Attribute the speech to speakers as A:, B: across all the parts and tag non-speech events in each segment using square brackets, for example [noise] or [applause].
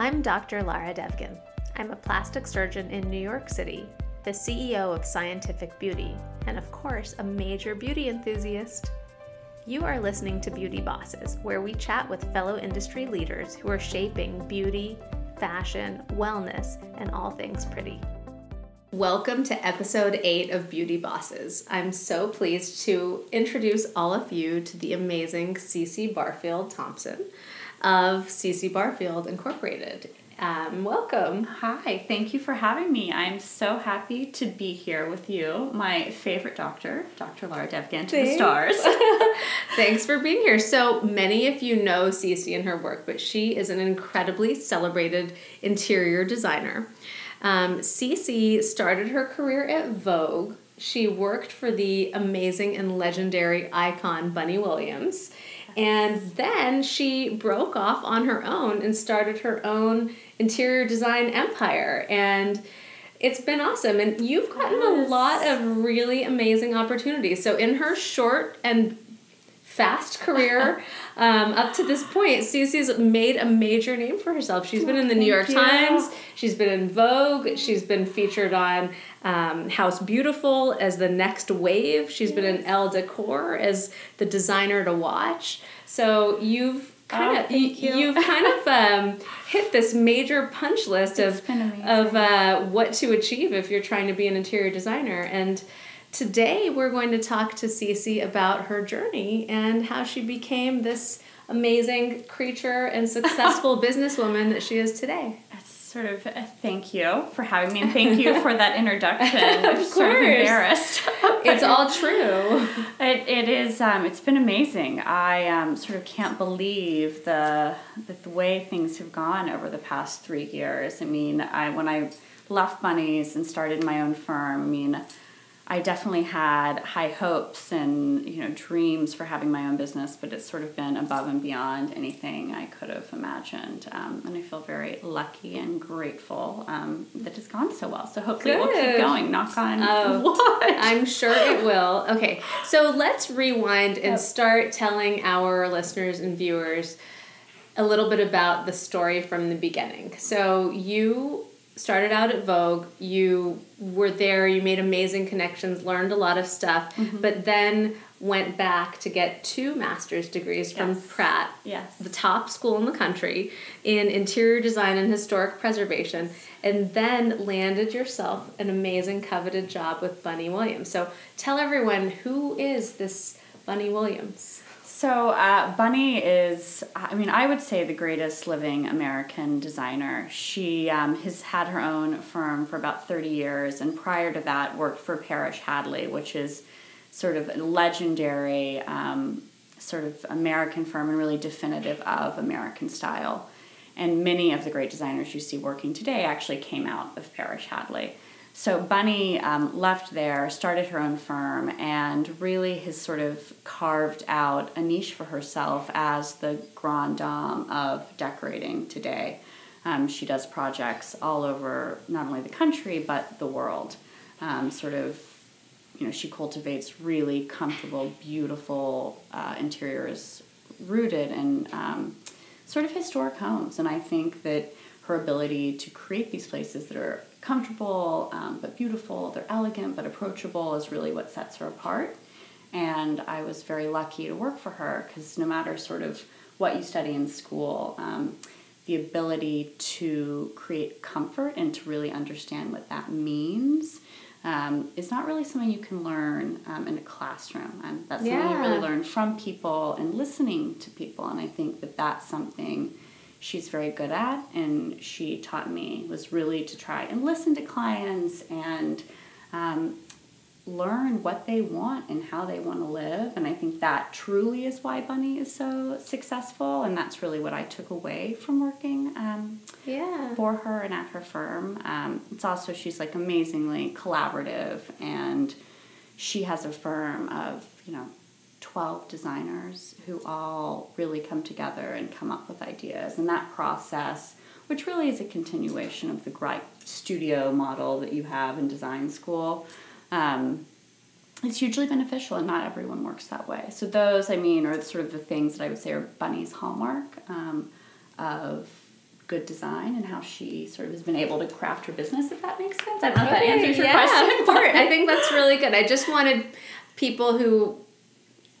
A: I'm Dr. Lara Devgan. I'm a plastic surgeon in New York City, the CEO of Scientific Beauty, and of course, a major beauty enthusiast. You are listening to Beauty Bosses, where we chat with fellow industry leaders who are shaping beauty, fashion, wellness, and all things pretty. Welcome to episode 8 of Beauty Bosses. I'm so pleased to introduce all of you to the amazing Cece Barfield Thompson of Cece Barfield Incorporated. Um, welcome.
B: Hi, thank you for having me. I'm so happy to be here with you, my favorite doctor, Dr. Lara Devgan to the stars. [laughs] [laughs]
A: Thanks for being here. So many of you know Cece and her work, but she is an incredibly celebrated interior designer. Um, Cece started her career at Vogue. She worked for the amazing and legendary icon Bunny Williams. And then she broke off on her own and started her own interior design empire. And it's been awesome. And you've gotten a lot of really amazing opportunities. So, in her short and fast career [laughs] um, up to this point, Cece's made a major name for herself. She's been in the New York. Times, she's been in Vogue, she's been featured on um, House Beautiful as the next wave, she's been in Elle Decor as the designer to watch. So you've kind
B: Oh,
A: of
B: you.
A: you've kind of um, hit this major punch list
B: It's
A: of of uh, what to achieve if you're trying to be an interior designer and today we're going to talk to Cece about her journey and how she became this amazing creature and [laughs] successful businesswoman that she is today.
B: That's sort of a thank you for having me, and thank you for that introduction. [laughs]
A: Of
B: I'm sort of
A: course.
B: embarrassed.
A: It's all true. [laughs]
B: It, it is. Um, it's been amazing. I um, sort of can't believe the, the the way things have gone over the past three years. I mean, I when I left Bunny's and started my own firm. I mean, I definitely had high hopes and you know dreams for having my own business, but it's sort of been above and beyond anything I could have imagined. Um, and I feel very lucky and grateful um, that it's gone so well. So hopefully it will keep going. Knock on
A: Oh,
B: wood.
A: I'm sure it [laughs] will. Okay, so let's rewind and start telling our listeners and viewers a little bit about the story from the beginning. So you started out at Vogue, you were there, you made amazing connections, learned a lot of stuff,
B: Mm-hmm.
A: but then went back to get two master's degrees from Pratt
B: Yes.
A: the top school in the country in interior design and historic preservation, and then landed yourself an amazing coveted job with Bunny Williams. So tell everyone who is this Bunny Williams?
B: So, uh, Bunny is, I mean, I would say the greatest living American designer. She um, has had her own firm for about 30 years, and prior to that, worked for Parish Hadley, which is sort of legendary, um, sort of American firm and really definitive of American style. And many of the great designers you see working today actually came out of Parish Hadley. So Bunny um, left there, started her own firm, and really has sort of carved out a niche for herself as the grande dame of decorating today. Um, she does projects all over not only the country but the world. Um, sort of, you know, she cultivates really comfortable, beautiful uh, interiors rooted in um, sort of historic homes. And I think that her ability to create these places that are comfortable um, but beautiful, they're elegant but approachable, is really what sets her apart. And I was very lucky to work for her because no matter sort of what you study in school, um, the ability to create comfort and to really understand what that means um, is not really something you can learn um, in a classroom. And that's something you really learn from people and listening to people. And I think that that's something she's very good at. And she taught me was really to try and listen to clients and um, learn what they want and how they want to live. And I think that truly is why Bunny is so successful. And that's really what I took away from working um,
A: Yeah.
B: for her and at her firm. Um, it's also, she's like amazingly collaborative and she has a firm of, you know, 12 designers who all really come together and come up with ideas. And that process, which really is a continuation of the Gripe studio model that you have in design school, um, it's hugely beneficial and not everyone works that way. So those, I mean, are sort of the things that I would say are Bunny's hallmark um, of good design and how she sort of has been able to craft her business, if that makes sense. I don't know if that answers your
A: yeah,
B: question.
A: part. I think that's really good. I just wanted people who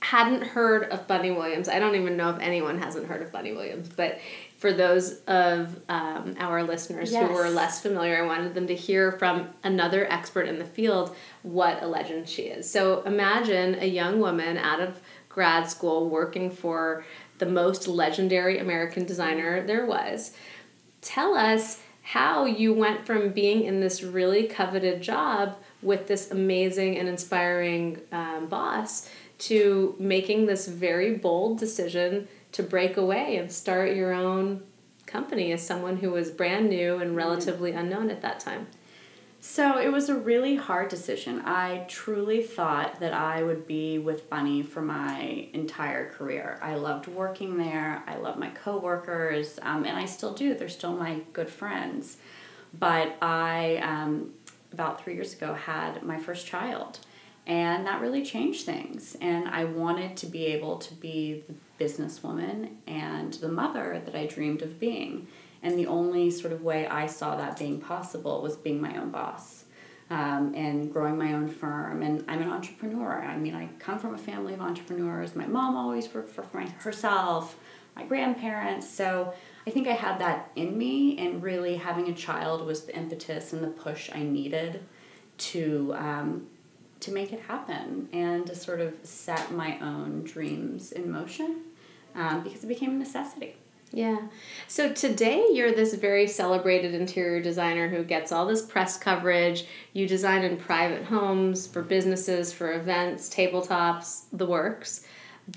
A: hadn't heard of Bunny Williams. I don't even know if anyone hasn't heard of Bunny Williams, but for those of um, our listeners
B: Yes.
A: who were less familiar, I wanted them to hear from another expert in the field what a legend she is. So imagine a young woman out of grad school working for the most legendary American designer there was tell us how you went from being in this really coveted job with this amazing and inspiring um, boss to making this very bold decision to break away and start your own company as someone who was brand new and relatively unknown at that time.
B: So it was a really hard decision. I truly thought that I would be with Bunny for my entire career. I loved working there. I love my coworkers, um, and I still do. They're still my good friends. But I, um, about three years ago, had my first child, and that really changed things. And I wanted to be able to be the businesswoman and the mother that I dreamed of being. And the only sort of way I saw that being possible was being my own boss um, and growing my own firm. And I'm an entrepreneur. I mean, I come from a family of entrepreneurs. My mom always worked for herself, my grandparents. So I think I had that in me, and really having a child was the impetus and the push I needed to. Um, to make it happen and to sort of set my own dreams in motion um, because it became a necessity.
A: Yeah. So today you're this very celebrated interior designer who gets all this press coverage. You design in private homes, for businesses, for events, tabletops, the works.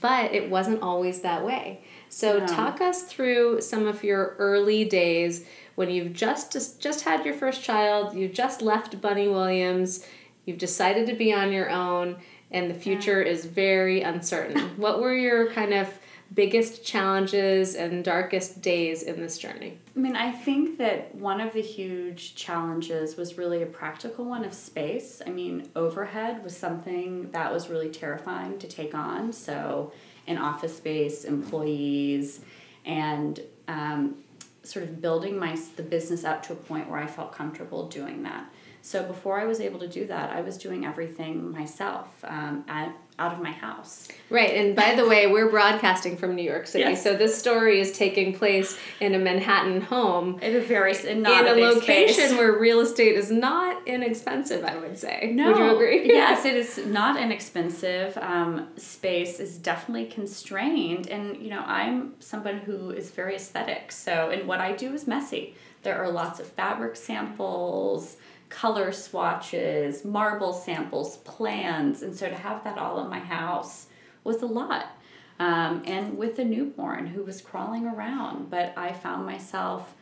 A: But it wasn't always that way. So
B: No.
A: talk us through some of your early days when you've just just, just had your first child, you just left Bunny Williams, you've decided to be on your own and the future is very uncertain. [laughs] what were your kind of biggest challenges and darkest days in this journey?
B: I mean, I think that one of the huge challenges was really a practical one of space. I mean, overhead was something that was really terrifying to take on. So, in office space, employees, and um, sort of building my the business up to a point where I felt comfortable doing that. So before I was able to do that, I was doing everything myself um, at, out of my house.
A: Right, and by the way, we're broadcasting from New York City,
B: Yes.
A: so this story is taking place in a Manhattan home
B: In a very in,
A: in
B: not
A: a location
B: space.
A: where real estate is not inexpensive. I would say.
B: No.
A: Would you agree? [laughs]
B: yes, it is not inexpensive. Um, space is definitely constrained, and you know I'm someone who is very aesthetic. So, and what I do is messy. There are lots of fabric samples, color swatches, marble samples, plans, and so to have that all in my house was a lot. Um, and with a newborn who was crawling around, but I found myself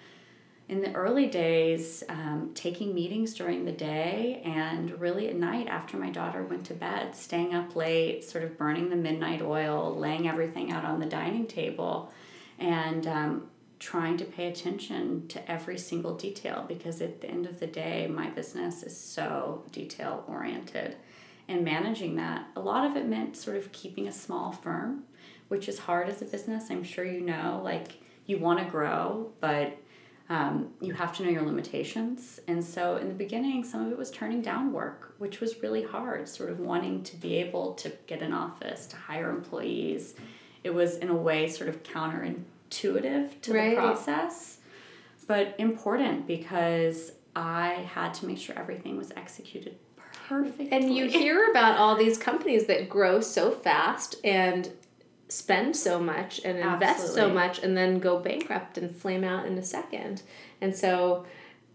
B: in the early days um, taking meetings during the day and really at night after my daughter went to bed staying up late sort of burning the midnight oil laying everything out on the dining table and um, trying to pay attention to every single detail because at the end of the day my business is so detail oriented and managing that a lot of it meant sort of keeping a small firm which is hard as a business i'm sure you know like you want to grow but um, you have to know your limitations. And so in the beginning, some of it was turning down work, which was really hard, sort of wanting to be able to get an office, to hire employees. It was, in a way, sort of counterintuitive to
A: Right.
B: the process, but important because I had to make sure everything was executed perfectly.
A: And you hear about all these companies that grow so fast and spend so much and invest so much and then go bankrupt and flame out in a second. And so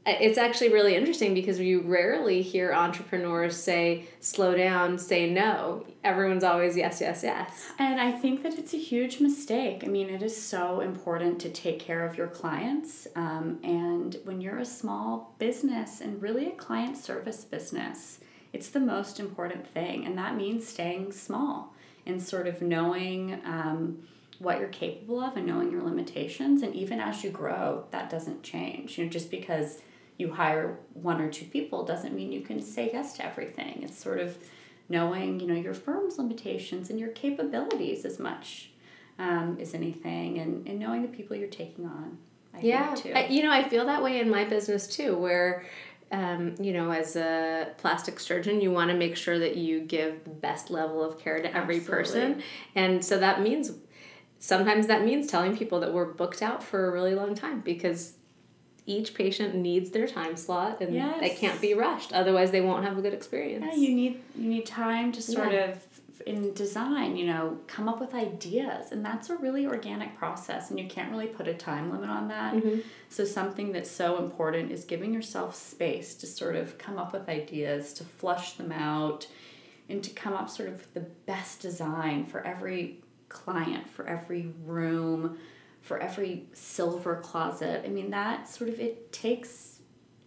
A: it's actually really interesting because you rarely hear entrepreneurs say slow down, say no. Everyone's always yes, yes, yes.
B: And I think that it's a huge mistake. I mean, it is so important to take care of your clients. Um, and when you're a small business and really a client service business, it's the most important thing. And that means staying small and sort of knowing um, what you're capable of and knowing your limitations. And even as you grow, that doesn't change. You know, just because you hire one or two people doesn't mean you can say yes to everything. It's sort of knowing you know your firm's limitations and your capabilities as much um, as anything and, and knowing the people you're taking on I
A: yeah.
B: think, too.
A: I, you know, I feel that way in my business too, where, um, you know, as a plastic surgeon, you want to make sure that you give the best level of care to every person. And so that means, sometimes that means telling people that we're booked out for a really long time because each patient needs their time slot and
B: Yes.
A: it can't be rushed. Otherwise, they won't have a good experience.
B: Yeah, you need you need time to sort
A: Yeah.
B: of in design, you know, come up with ideas, and that's a really organic process, and you can't really put a time limit on that.
A: Mm-hmm.
B: So something that's so important is giving yourself space to sort of come up with ideas, to flush them out, and to come up sort of with the best design for every client, for every room, for every silver closet. I mean, that sort of it takes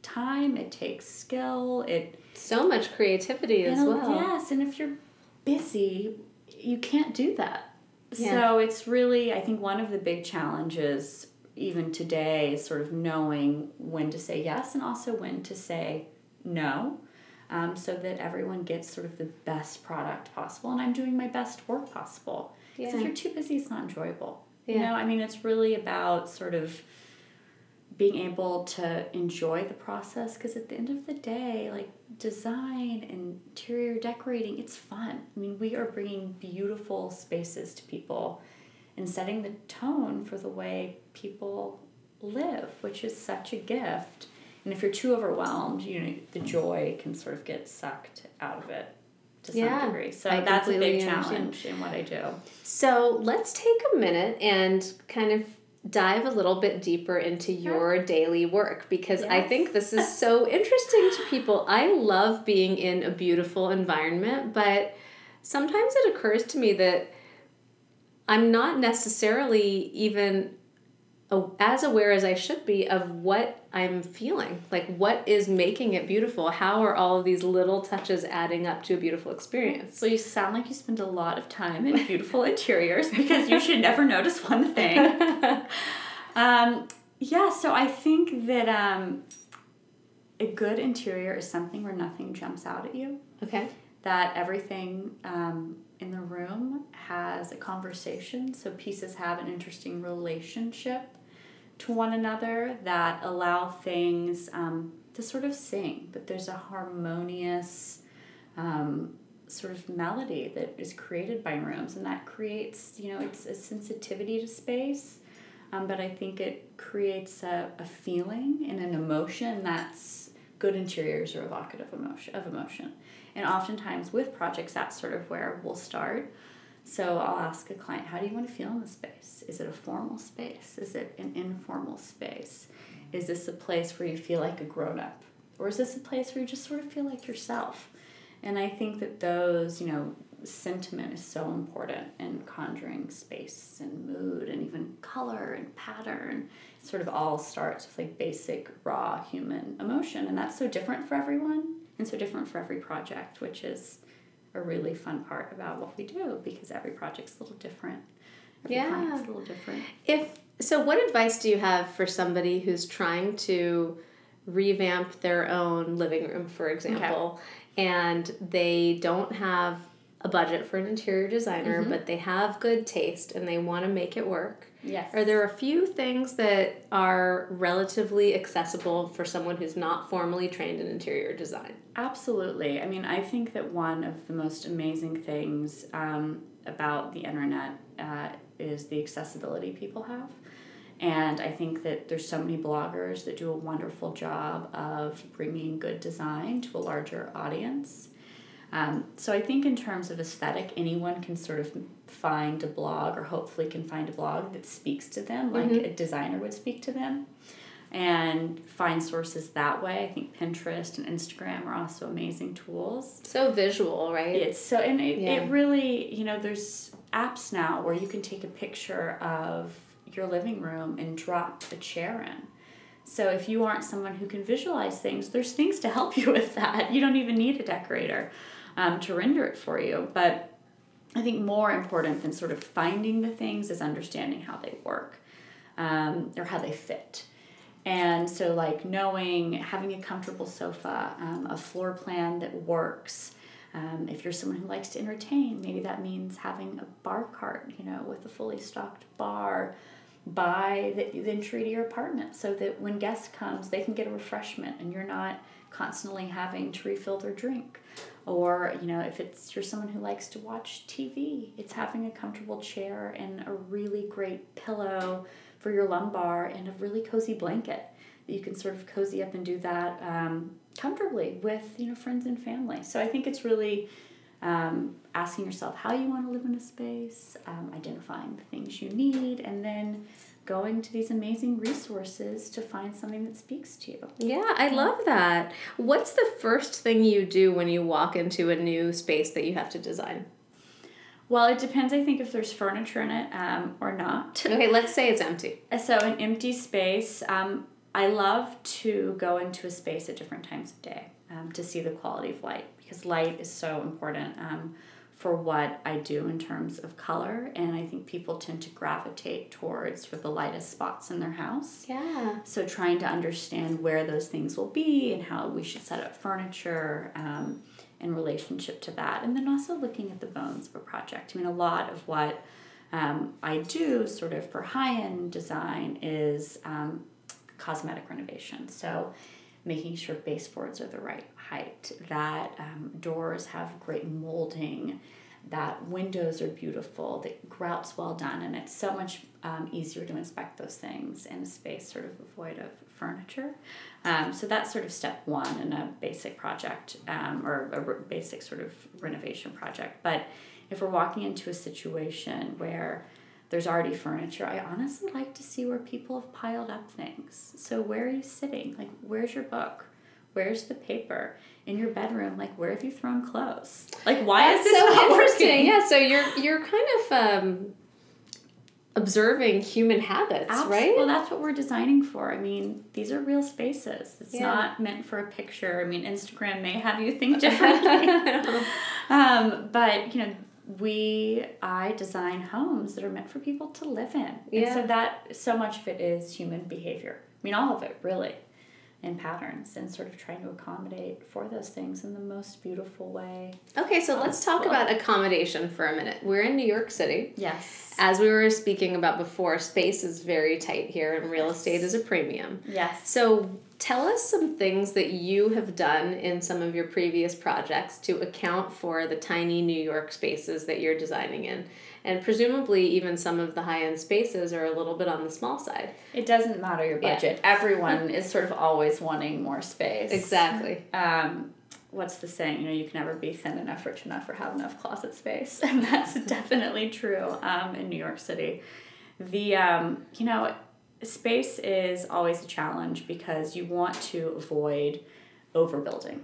B: time, it takes skill, it
A: so much creativity as
B: and,
A: well.
B: Yes, and if you're busy, you can't do that.
A: Yeah.
B: So it's really, I think, one of the big challenges, even today, is sort of knowing when to say yes and also when to say no. Um, so that everyone gets sort of the best product possible, and I'm doing my best work possible. Because if you're too busy, it's not enjoyable. You
A: Yeah.
B: know, I mean, it's really about sort of being able to enjoy the process because at the end of the day like design and interior decorating it's fun. I mean we are bringing beautiful spaces to people and setting the tone for the way people live which is such a gift. And if you're too overwhelmed you know the joy can sort of get sucked out of it to some
A: Yeah,
B: degree. So
A: I
B: that's a big challenge in what i do.
A: So let's take a minute and kind of dive a little bit deeper into your daily work because I think this is [laughs] so interesting to people. I love being in a beautiful environment, but sometimes it occurs to me that I'm not necessarily even as aware as I should be of what I'm feeling. Like, what is making it beautiful? How are all of these little touches adding up to a beautiful experience?
B: So you sound like you spend a lot of time in [laughs] beautiful interiors because you should never notice one thing. [laughs] Um, yeah, so I think that um, a good interior is something where nothing jumps out at you.
A: Okay.
B: That everything um, in the room has a conversation, so pieces have an interesting relationship to one another that allow things um, to sort of sing, but there's a harmonious um, sort of melody that is created by rooms, and that creates, you know, it's a sensitivity to space, um, but I think it creates a, a feeling and an emotion that's good interiors are evocative emotion of emotion, and oftentimes with projects, that's sort of where we'll start. So I'll ask a client, how do you want to feel in the space? Is it a formal space? Is it an informal space? Is this a place where you feel like a grown up? Or is this a place where you just sort of feel like yourself? And I think that those, you know, sentiment is so important in conjuring space and mood and even color and pattern. It sort of all starts with like basic raw human emotion. And that's so different for everyone and so different for every project, which is a really fun part about what we do because every project's a little different. Every
A: Yeah.
B: a little different.
A: If so, what advice do you have for somebody who's trying to revamp their own living room, for example, and they don't have a budget for an interior designer, but they have good taste and they want to make it work?
B: Yes.
A: Are there a few things that are relatively accessible for someone who's not formally trained in interior design?
B: Absolutely. I mean, I think that one of the most amazing things um, about the internet uh, is the accessibility people have. And I think that there's so many bloggers that do a wonderful job of bringing good design to a larger audience. Um, so I think in terms of aesthetic, anyone can sort of find a blog or hopefully can find a blog that speaks to them like a designer would speak to them and find sources that way. I think Pinterest and Instagram are also amazing tools.
A: So visual, right?
B: It's so and it,
A: Yeah.
B: it really, you know, there's apps now where you can take a picture of your living room and drop a chair in. So if you aren't someone who can visualize things, there's things to help [laughs] you with that. You don't even need a decorator um, to render it for you. But I think more important than sort of finding the things is understanding how they work um, or how they fit. And so, like knowing, having a comfortable sofa, um, a floor plan that works. Um, if you're someone who likes to entertain, maybe that means having a bar cart, you know, with a fully stocked bar. by the, the entry to your apartment so that when guest comes they can get a refreshment and you're not constantly having to refill their drink or you know if it's you're someone who likes to watch tv it's having a comfortable chair and a really great pillow for your lumbar and a really cozy blanket. That you can sort of cozy up and do that um, comfortably with you know friends and family. So i think it's really um, asking yourself how you want to live in a space um, identifying the things you need and then going to these amazing resources to find something that speaks to you.
A: Yeah, I love that. What's the first thing you do when you walk into a new space that you have to design?
B: Well, it depends, I think, if there's furniture in it um, or not. [laughs]
A: Okay, let's say it's empty.
B: So, an empty space, um, I love to go into a space at different times of day um, to see the quality of light because light is so important. Um, for what I do in terms of color, and I think people tend to gravitate towards for the lightest spots in their house.
A: Yeah.
B: So trying to understand where those things will be and how we should set up furniture um, in relationship to that, and then also looking at the bones of a project. I mean, a lot of what um, I do, sort of for high end design, is um, cosmetic renovation. So making sure baseboards are the right height, that um, doors have great molding, that windows are beautiful, that grout's well done, and it's so much um, easier to inspect those things in a space sort of void of furniture. Um, so that's sort of step one in a basic project um, or a re- basic sort of renovation project. But if we're walking into a situation where there's already furniture. I honestly like to see where people have piled up things. So where are you sitting? Like where's your book? Where's the paper in your bedroom? Like where have you thrown clothes? Like why
A: That's
B: is this
A: so interesting.
B: working?
A: Yeah, so you're you're kind of um, observing human habits,
B: Abs-
A: right?
B: Well, that's what we're designing for. I mean, these are real spaces. It's
A: Yeah.
B: not meant for a picture. I mean, Instagram may have you think [laughs] differently. um, but you know, we I design homes that are meant for people to live in.
A: Yeah.
B: And so that so much of it is human behavior. I mean, all of it really. And patterns, and sort of trying to accommodate for those things in the most beautiful way.
A: Okay, so let's talk about accommodation for a minute. We're in New York City.
B: Yes.
A: As we were speaking about before, space is very tight here and real estate is a premium.
B: Yes.
A: So, tell us some things that you have done in some of your previous projects to account for the tiny New York spaces that you're designing in. And presumably, even some of the high end spaces are a little bit on the small side.
B: It doesn't matter your
A: Yeah.
B: budget. Everyone is sort of always wanting more space.
A: Exactly.
B: Um, what's the saying? You know, you can never be thin enough, rich enough, or have enough closet space, [laughs] and that's [laughs] definitely true um, in New York City. The um, you know, space is always a challenge because you want to avoid overbuilding.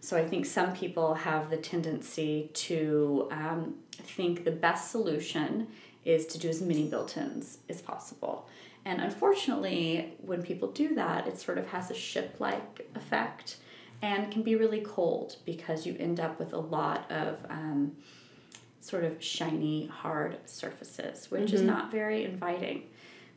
B: So I think some people have the tendency to um, think the best solution is to do as many built-ins as possible. And unfortunately, when people do that, it sort of has a ship-like effect and can be really cold because you end up with a lot of um, sort of shiny, hard surfaces, which is not very inviting.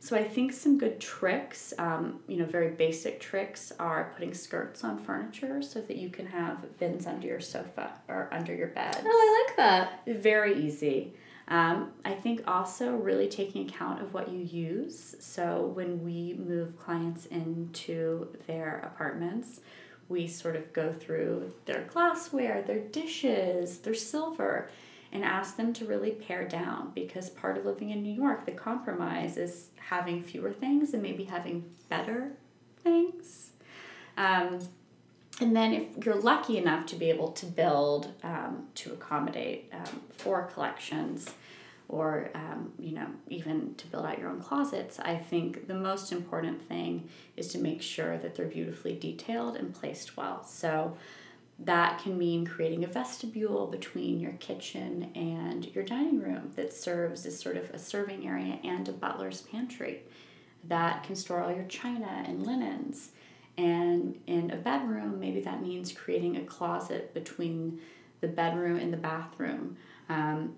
B: So I think some good tricks, um, you know, very basic tricks are putting skirts on furniture so that you can have bins under your sofa or under your bed.
A: Oh, I like that.
B: Very easy. Um, I think also really taking account of what you use. So when we move clients into their apartments, we sort of go through their glassware, their dishes, their silver, and ask them to really pare down because part of living in New York, the compromise is having fewer things and maybe having better things. Um, and then if you're lucky enough to be able to build um, to accommodate um, four collections or um, you know even to build out your own closets i think the most important thing is to make sure that they're beautifully detailed and placed well so that can mean creating a vestibule between your kitchen and your dining room that serves as sort of a serving area and a butler's pantry that can store all your china and linens and in a bedroom, maybe that means creating a closet between the bedroom and the bathroom. Um,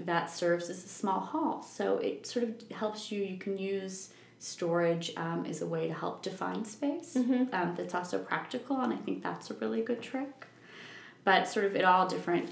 B: that serves as a small hall. So it sort of helps you, you can use storage um, as a way to help define space. Um, that's also practical, and I think that's a really good trick. But sort of at all different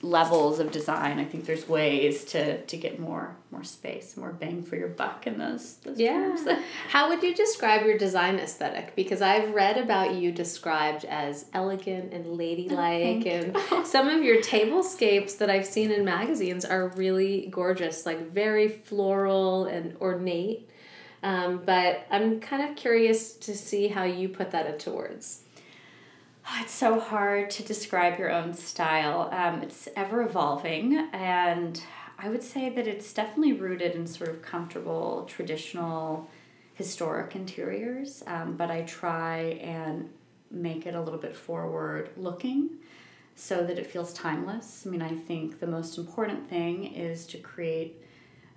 B: levels of design. I think there's ways to to get more more space, more bang for your buck in those those
A: Yeah.
B: terms. [laughs]
A: How would you describe your design aesthetic? Because I've read about you described as elegant and ladylike, and [laughs] some of your tablescapes that I've seen in magazines are really gorgeous, like very floral and ornate. Um, but I'm kind of curious to see how you put that into words.
B: Oh, It's so hard to describe your own style. Um, it's ever evolving, and I would say that it's definitely rooted in sort of comfortable, traditional, historic interiors. Um, but I try and make it a little bit forward looking so that it feels timeless. I mean, I think the most important thing is to create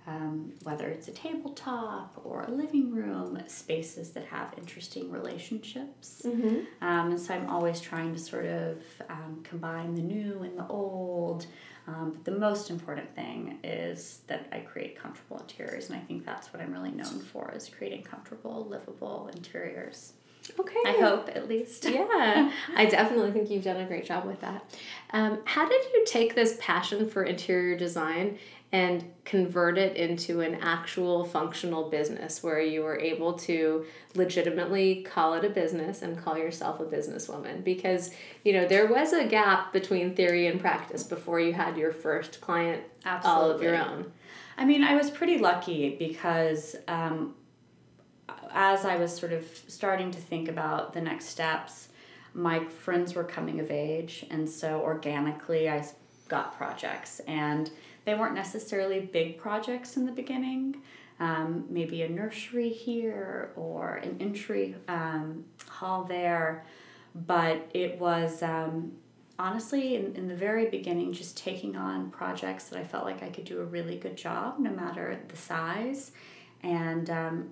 B: um, whether it's a tabletop or a living room, spaces that have interesting relationships.
A: Mm-hmm.
B: Um, and so I'm always trying to sort of um, combine the new and the old. Um, but the most important thing is that I create comfortable interiors, and I think that's what I'm really known for is creating comfortable, livable interiors.
A: Okay.
B: I hope, at least.
A: yeah, [laughs] I definitely think you've done a great job with that. Um, how did you take this passion for interior design and convert it into an actual functional business where you were able to legitimately call it a business and call yourself a businesswoman? Because, you know, there was a gap between theory and practice before you had your first client Absolutely. all of your own.
B: I mean, I was pretty lucky because um, as I was sort of starting to think about the next steps, my friends were coming of age, and so organically I got projects, and they weren't necessarily big projects in the beginning. Um, maybe a nursery here or an entry um, hall there, but it was um, honestly in, in the very beginning just taking on projects that I felt like I could do a really good job no matter the size. And um,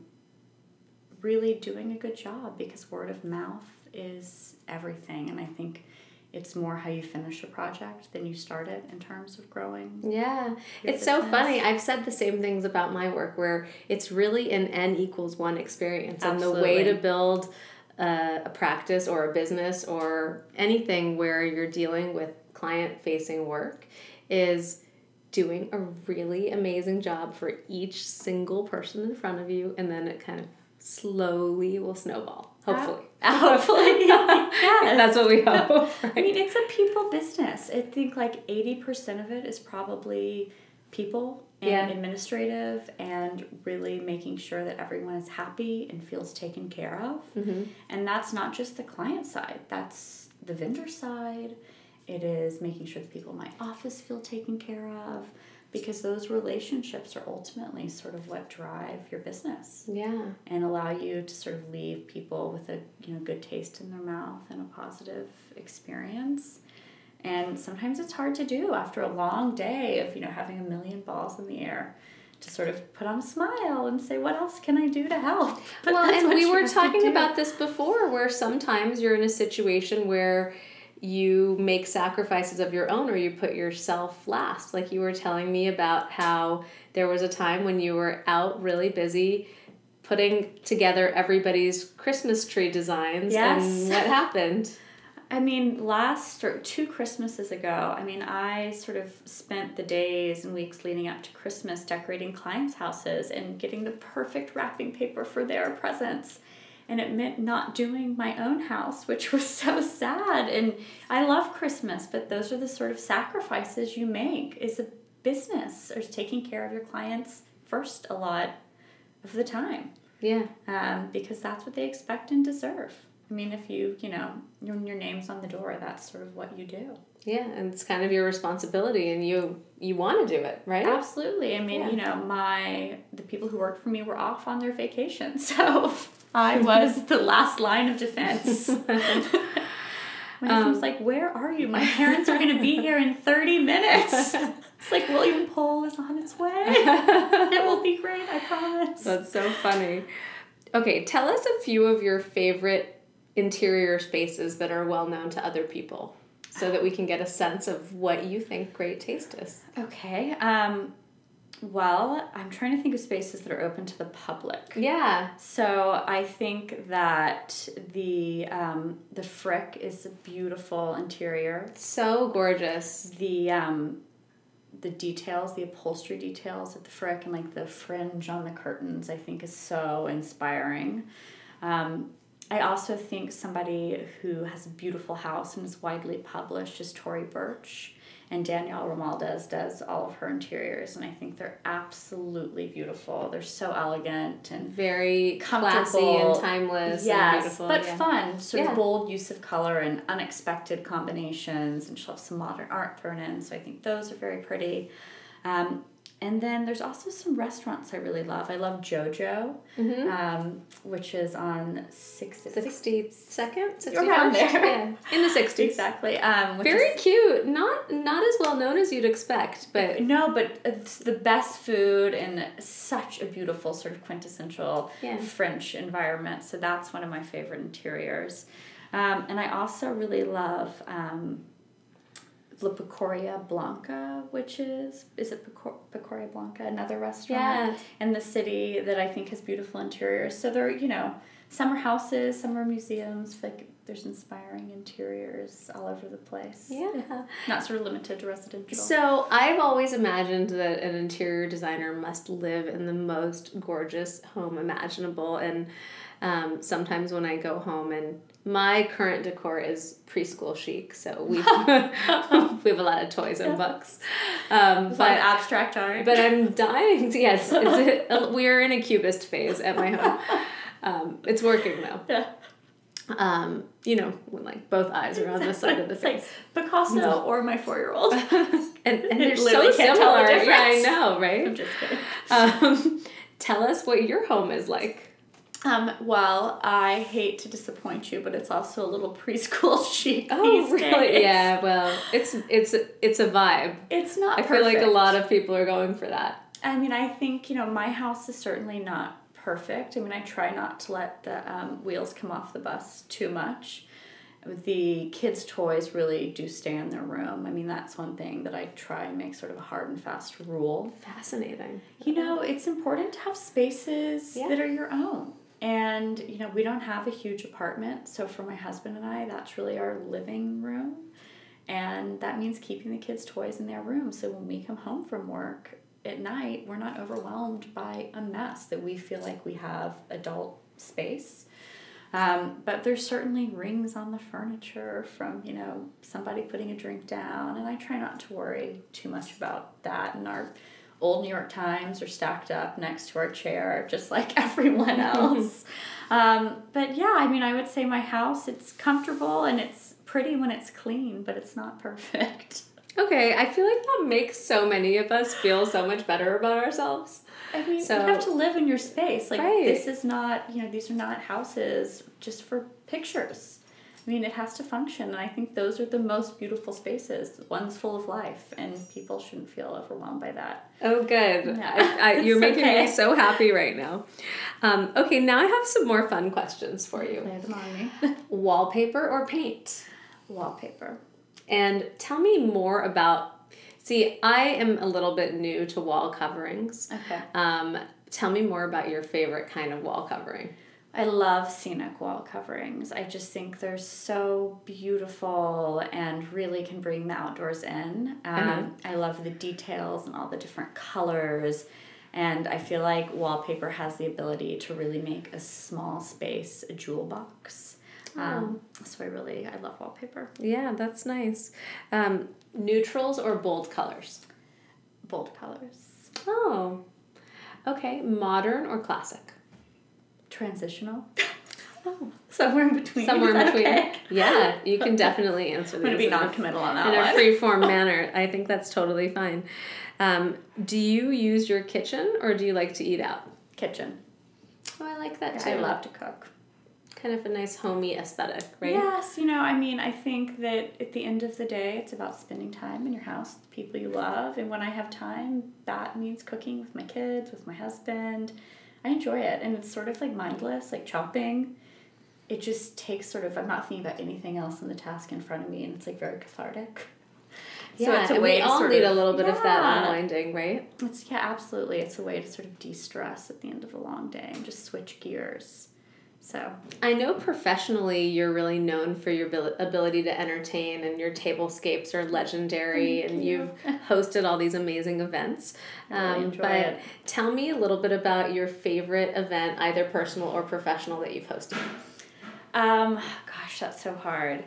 B: really doing a good job because word of mouth is everything and I think it's more how you finish a project than you start it in terms of growing.
A: Yeah, it's so funny. I've said the same things about my work where it's really an N equals one experience. And the way to build uh, a practice or a business or anything where you're dealing with client facing work is doing a really amazing job for each single person in front of you. And then it kind of slowly will snowball, hopefully. [laughs]
B: Hopefully, [laughs] yes.
A: That's what we hope. [laughs]
B: I mean, it's a people business. I think like 80% of it is probably people and
A: Yeah.
B: administrative and really making sure that everyone is happy and feels taken care of.
A: Mhm.
B: And that's not just the client side, that's the vendor side. It is making sure the people in my office feel taken care of because those relationships are ultimately sort of what drive your business
A: Yeah.
B: and allow you to sort of leave people with a you know good taste in their mouth and a positive experience. And sometimes it's hard to do after a long day of you know having a million balls in the air to sort of put on a smile and say what else can I do to help. [laughs] But
A: well, and we were talking about this before, where sometimes you're in a situation where you make sacrifices of your own or you put yourself last. Like you were telling me about how there was a time when you were out really busy putting together everybody's Christmas tree designs
B: Yes.
A: and what happened? [laughs]
B: I mean, last or two Christmases ago, I mean, I sort of spent the days and weeks leading up to Christmas decorating clients' houses and getting the perfect wrapping paper for their presents. And it meant not doing my own house, which was [laughs] so sad. And I love Christmas, but those are the sort of sacrifices you make is a business or taking care of your clients first a lot of the time
A: Yeah.
B: um, because that's what they expect and deserve. I mean, if you, you know, your, your name's on the door, that's sort of what you do.
A: Yeah, and it's kind of your responsibility and you you want to do it, right?
B: Absolutely. I mean,
A: Yeah.
B: you know, my the people who worked for me were off on their vacation, [laughs] so I [laughs] was the last line of defense. [laughs] My
A: Um,
B: was like, "Where are you? My parents are going to be here in thirty minutes." It's like William Pole is on its way. it will be great, I promise.
A: That's so funny. Okay, tell us a few of your favorite interior spaces that are well known to other people so that we can get a sense of what you think great taste is.
B: Okay. Um, Well, I'm trying to think of spaces that are open to the public.
A: Yeah.
B: So I think that the um, the Frick is a beautiful interior.
A: So gorgeous.
B: The um, the details, the upholstery details at the Frick, and like the fringe on the curtains, I think is so inspiring. Um, I also think somebody who has a beautiful house and is widely published is Tory Burch. And Daniel Romualdez does all of her interiors, and I think they're absolutely beautiful. They're so elegant and
A: very classy and timeless.
B: Yes,
A: and beautiful.
B: but
A: yeah.
B: fun. Sort
A: Yeah.
B: of bold use of color and unexpected combinations, and she'll have some modern art thrown in. So I think those are very pretty. Um, and then there's also some restaurants I really love. I love JoJo, um, which is on six,
A: Sixty second, sixty
B: Around there.
A: yeah, [laughs] in the sixties.
B: exactly. Um, which
A: Very
B: is-
A: cute. Not not as well known as you'd expect, but
B: No, but it's the best food and such a beautiful sort of quintessential
A: Yeah.
B: French environment. So that's one of my favorite interiors. Um, and I also really love um, La Pecoria Blanca, which is, is it Pecor- Pecoria Blanca, another restaurant
A: Yeah.
B: in the city that I think has beautiful interiors. So there are you know, some are houses, some are museums. Like there's inspiring interiors all over the place.
A: yeah.
B: Not sort of limited to residential.
A: So I've always imagined that an interior designer must live in the most gorgeous home imaginable, and um, sometimes when I go home and my current decor is preschool chic, so we [laughs] [laughs] we have a lot of toys and books. Um,
B: but abstract art.
A: but I'm dying. To, yes, it's a, we're in a cubist phase at my home. Um, it's working though.
B: yeah.
A: Um, you know, when like both eyes are on the side of the
B: It's like
A: face,
B: Picasso or my four year old. [laughs]
A: and and they're so
B: can't tell the
A: similar. Yeah, I know,
B: I'm
A: right?
B: just kidding.
A: Um, tell us what your home is like.
B: Um, well, I hate to disappoint you, but it's also a little [laughs] preschool chic
A: Oh, really?
B: days.
A: Yeah. Well, it's it's it's a vibe.
B: It's not
A: I feel like a lot of people are going for that.
B: I mean, I think, you know, my house is certainly not perfect. I mean, I try not to let the um, wheels come off the bus too much. The kids' toys really do stay in their room. I mean, that's one thing that I try and make sort of a hard and fast rule.
A: Fascinating.
B: You know, it's important to have spaces
A: Yeah.
B: that are your own. And, you know, we don't have a huge apartment. So for my husband and I, that's really our living room. And that means keeping the kids' toys in their room. So when we come home from work at night, we're not overwhelmed by a mess, that we feel like we have adult space. Um, but there's certainly rings on the furniture from, you know, somebody putting a drink down. And I try not to worry too much about that. And our old New York Times are stacked up next to our chair, just like [laughs] everyone else. [laughs] um, but yeah, I mean, I would say my house, it's comfortable and it's pretty when it's clean, but it's not perfect.
A: Okay, I feel like that makes so many of us feel so much better about ourselves.
B: I mean,
A: So-
B: you have to live in your space. Like,
A: Right.
B: this is not, you know, these are not houses just for pictures. I mean, it has to function, and I think those are the most beautiful spaces. Ones full of life, and people shouldn't feel overwhelmed by that.
A: Oh, good.
B: Yeah.
A: I, I, [laughs] you're making
B: okay.
A: me so happy right now. Um, okay, now I have some more fun questions for you.
B: Them on me. [laughs]
A: Wallpaper or paint?
B: Wallpaper.
A: And tell me more about. See, I am a little bit new to wall coverings.
B: Okay.
A: Um, tell me more about your favorite kind of wall covering.
B: I love scenic wall coverings. I just think they're so beautiful and really can bring the outdoors in. Um,
A: Uh-huh.
B: I love the details and all the different colors. And I feel like wallpaper has the ability to really make a small space a jewel box. Um, so I really, I love wallpaper.
A: Yeah, that's nice. Um, neutrals or bold colors?
B: Bold colors.
A: Oh, okay. Modern or classic?
B: Transitional. [laughs] oh, somewhere in between.
A: Somewhere in between.
B: okay?
A: Yeah, you [laughs] can definitely answer
B: I'm going to be
A: in a-
B: non committal on that
A: in a
B: one.
A: free form [laughs] manner. I think that's totally fine. Um, do you use your kitchen or do you like to eat out?
B: Kitchen.
A: Oh, I like that
B: Yeah,
A: too.
B: I love to cook.
A: Kind of a nice homey aesthetic, right?
B: Yes, you know, I mean, I think that at the end of the day, it's about spending time in your house with people you love. And when I have time, that means cooking with my kids, with my husband. I enjoy it. And it's sort of like mindless, like chopping. It just takes sort of, I'm not thinking about anything else in the task in front of me, and it's like very cathartic. [laughs]
A: Yeah,
B: it's a way
A: we
B: to
A: all need
B: of-
A: a little bit of that unwinding, right?
B: It's yeah, absolutely. It's a way to sort of de-stress at the end of a long day and just switch gears. So
A: I know professionally you're really known for your ability to entertain, and your tablescapes are legendary,
B: Thank
A: and
B: you.
A: you've hosted all these amazing events. Um,
B: I really enjoy
A: but
B: it.
A: tell me a little bit about your favorite event, either personal or professional, that you've hosted.
B: Um, gosh, that's so hard.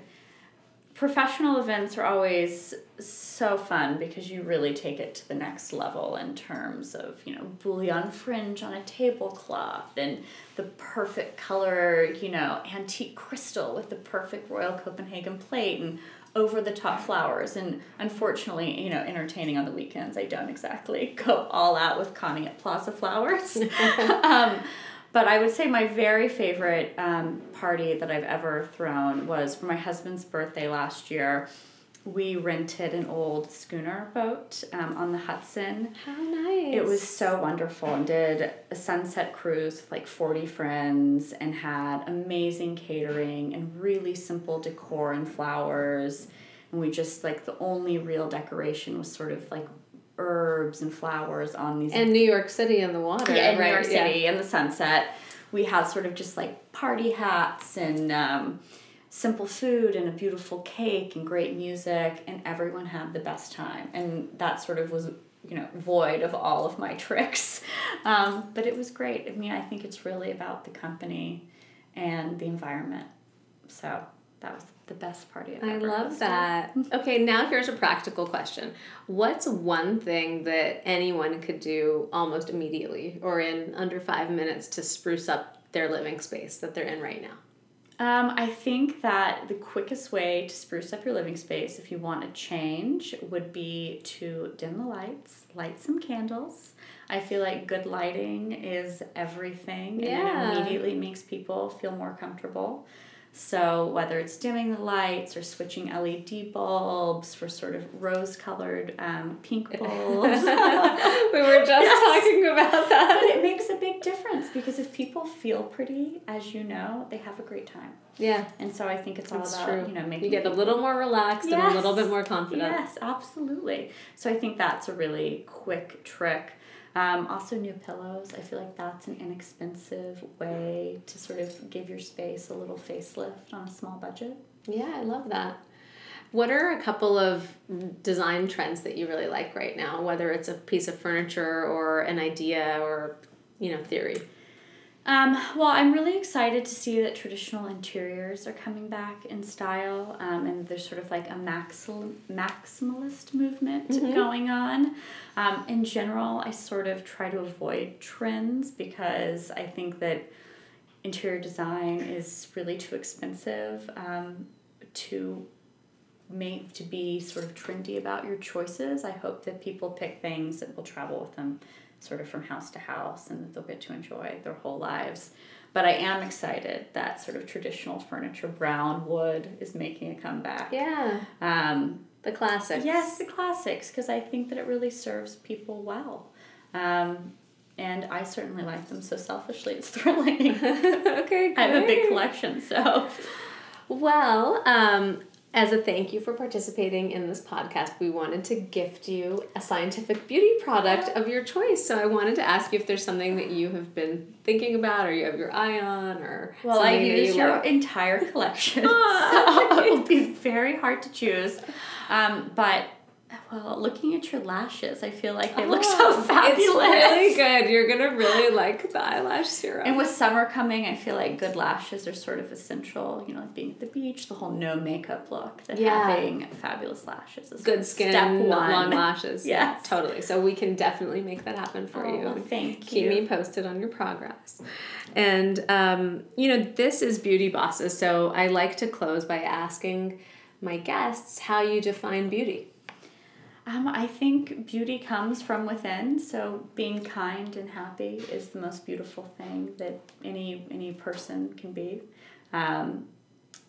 B: Professional events are always so fun because you really take it to the next level in terms of, you know, bullion fringe on a tablecloth and the perfect color, you know, antique crystal with the perfect Royal Copenhagen plate and over the top flowers. And unfortunately, you know, entertaining on the weekends, I don't exactly [laughs] go all out with Connie at Plaza Flowers. [laughs] um, but I would say my very favorite um, party that I've ever thrown was for my husband's birthday last year. We rented an old schooner boat um, on the Hudson.
A: How nice!
B: It was so wonderful and did a sunset cruise with like 40 friends and had amazing catering and really simple decor and flowers. And we just like the only real decoration was sort of like herbs and flowers on these
A: and New York City on the water,
B: yeah, in
A: right?
B: New York
A: yeah.
B: City and the sunset. We had sort of just like party hats and um, simple food and a beautiful cake and great music, and everyone had the best time. And that sort of was, you know, void of all of my [laughs] tricks. Um, but it was great. I mean, I think it's really about the company and the environment. So that was the best party I've
A: I love that. [laughs] Okay, now here's a practical question. What's one thing that anyone could do almost immediately or in under five minutes to spruce up their living space that they're in right now?
B: Um, I think that the quickest way to spruce up your living space, if you want to change, would be to dim the lights, light some candles. I feel like good lighting is everything, and it immediately makes people feel more comfortable. So whether it's dimming the lights or switching LED bulbs for sort of rose-colored um, pink [laughs] bulbs, [laughs]
A: we were just
B: Yes.
A: talking about that.
B: but it makes a big difference because if people feel pretty, as you know, they have a great time.
A: Yeah,
B: And so I think it's all
A: that's
B: about
A: true.
B: you know making
A: you get a little more relaxed and a little bit more confident.
B: Yes, absolutely. So I think that's a really quick trick. Um, also, new pillows. I feel like that's an inexpensive way to sort of give your space a little facelift on a small budget.
A: Yeah, I love that. What are a couple of design trends that you really like right now, whether it's a piece of furniture or an idea or, you know, theory?
B: Um, well, I'm really excited to see that traditional interiors are coming back in style, um, and there's sort of like a maxil- maximalist movement going on. Um, in general, I sort of try to avoid trends because I think that interior design is really too expensive um, to make to be sort of trendy about your choices. I hope that people pick things that will travel with them sort of from house to house and that they'll get to enjoy their whole lives. But I am excited that sort of traditional furniture, brown wood, is making a comeback.
A: Yeah,
B: Um,
A: the classics.
B: yes, the classics, because I think that it really serves people well. Um, and I certainly like them so selfishly, it's [laughs] thrilling. [laughs]
A: okay,
B: I have a big collection, so.
A: Well, um, as a thank you for participating in this podcast, we wanted to gift you a scientific beauty product of your choice. So I wanted to ask you if there's something that you have been thinking about, or you have your eye on, or
B: Well, I used
A: you
B: your entire collection, [laughs] so it will be very hard to choose. Um, but well, looking at your lashes, I feel like they look so
A: Oh,
B: fabulous.
A: It's really good. You're gonna really like the eyelash serum.
B: And with summer coming, I feel like good lashes are sort of essential. You know, like being at the beach, the whole no makeup look. That
A: Yeah.
B: having fabulous lashes is
A: good skin,
B: Step one.
A: long lashes. [laughs] Yeah, totally. So we can definitely make that happen for
B: Oh,
A: you.
B: thank
A: Keep
B: you.
A: me posted on your progress. And um, you know, this is Beauty Bosses, so I like to close by asking my guests how you define beauty.
B: Um, I think beauty comes from within. So being kind and happy is the most beautiful thing that any any person can be. Um,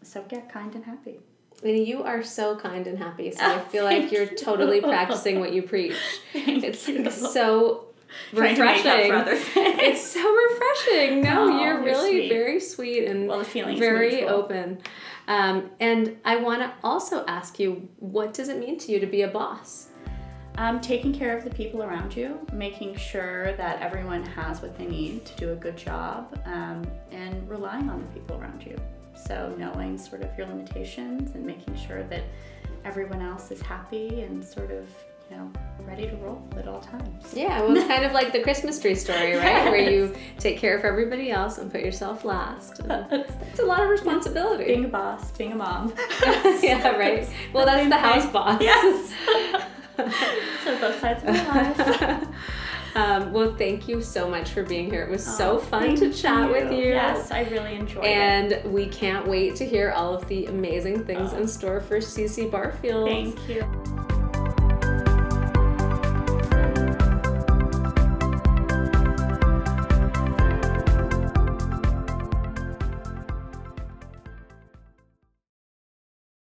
B: so get kind and happy.
A: And you are so kind and happy, so I [laughs] feel like you're
B: you.
A: totally practicing what you preach.
B: Thank
A: It's
B: you.
A: so
B: Trying to make up
A: refreshing.
B: for other things.
A: It's so refreshing. No,
B: Oh,
A: you're
B: you're
A: really
B: sweet.
A: very sweet and
B: Well, the feeling's
A: very
B: mutual.
A: open. Um, and I want to also ask you, what does it mean to you to be a boss?
B: Um, taking care of the people around you, making sure that everyone has what they need to do a good job, um, and relying on the people around you. So, knowing sort of your limitations and making sure that everyone else is happy and sort of you know, ready to roll at all times.
A: Yeah, well, it's kind of like the Christmas tree story, right? yes. [laughs] Where you take care of everybody else and put yourself last. [laughs] It's a lot of responsibility.
B: Being a boss, being a mom. [laughs]
A: yeah, right. Well, that's the house boss.
B: Yes. so both sides of my life.
A: Um, well, thank you so much for being here. It was oh, so fun to chat
B: you.
A: with you.
B: Yes, I really enjoyed
A: and
B: it.
A: And we can't wait to hear all of the amazing things oh. in store for Cece Barfield.
B: Thank you.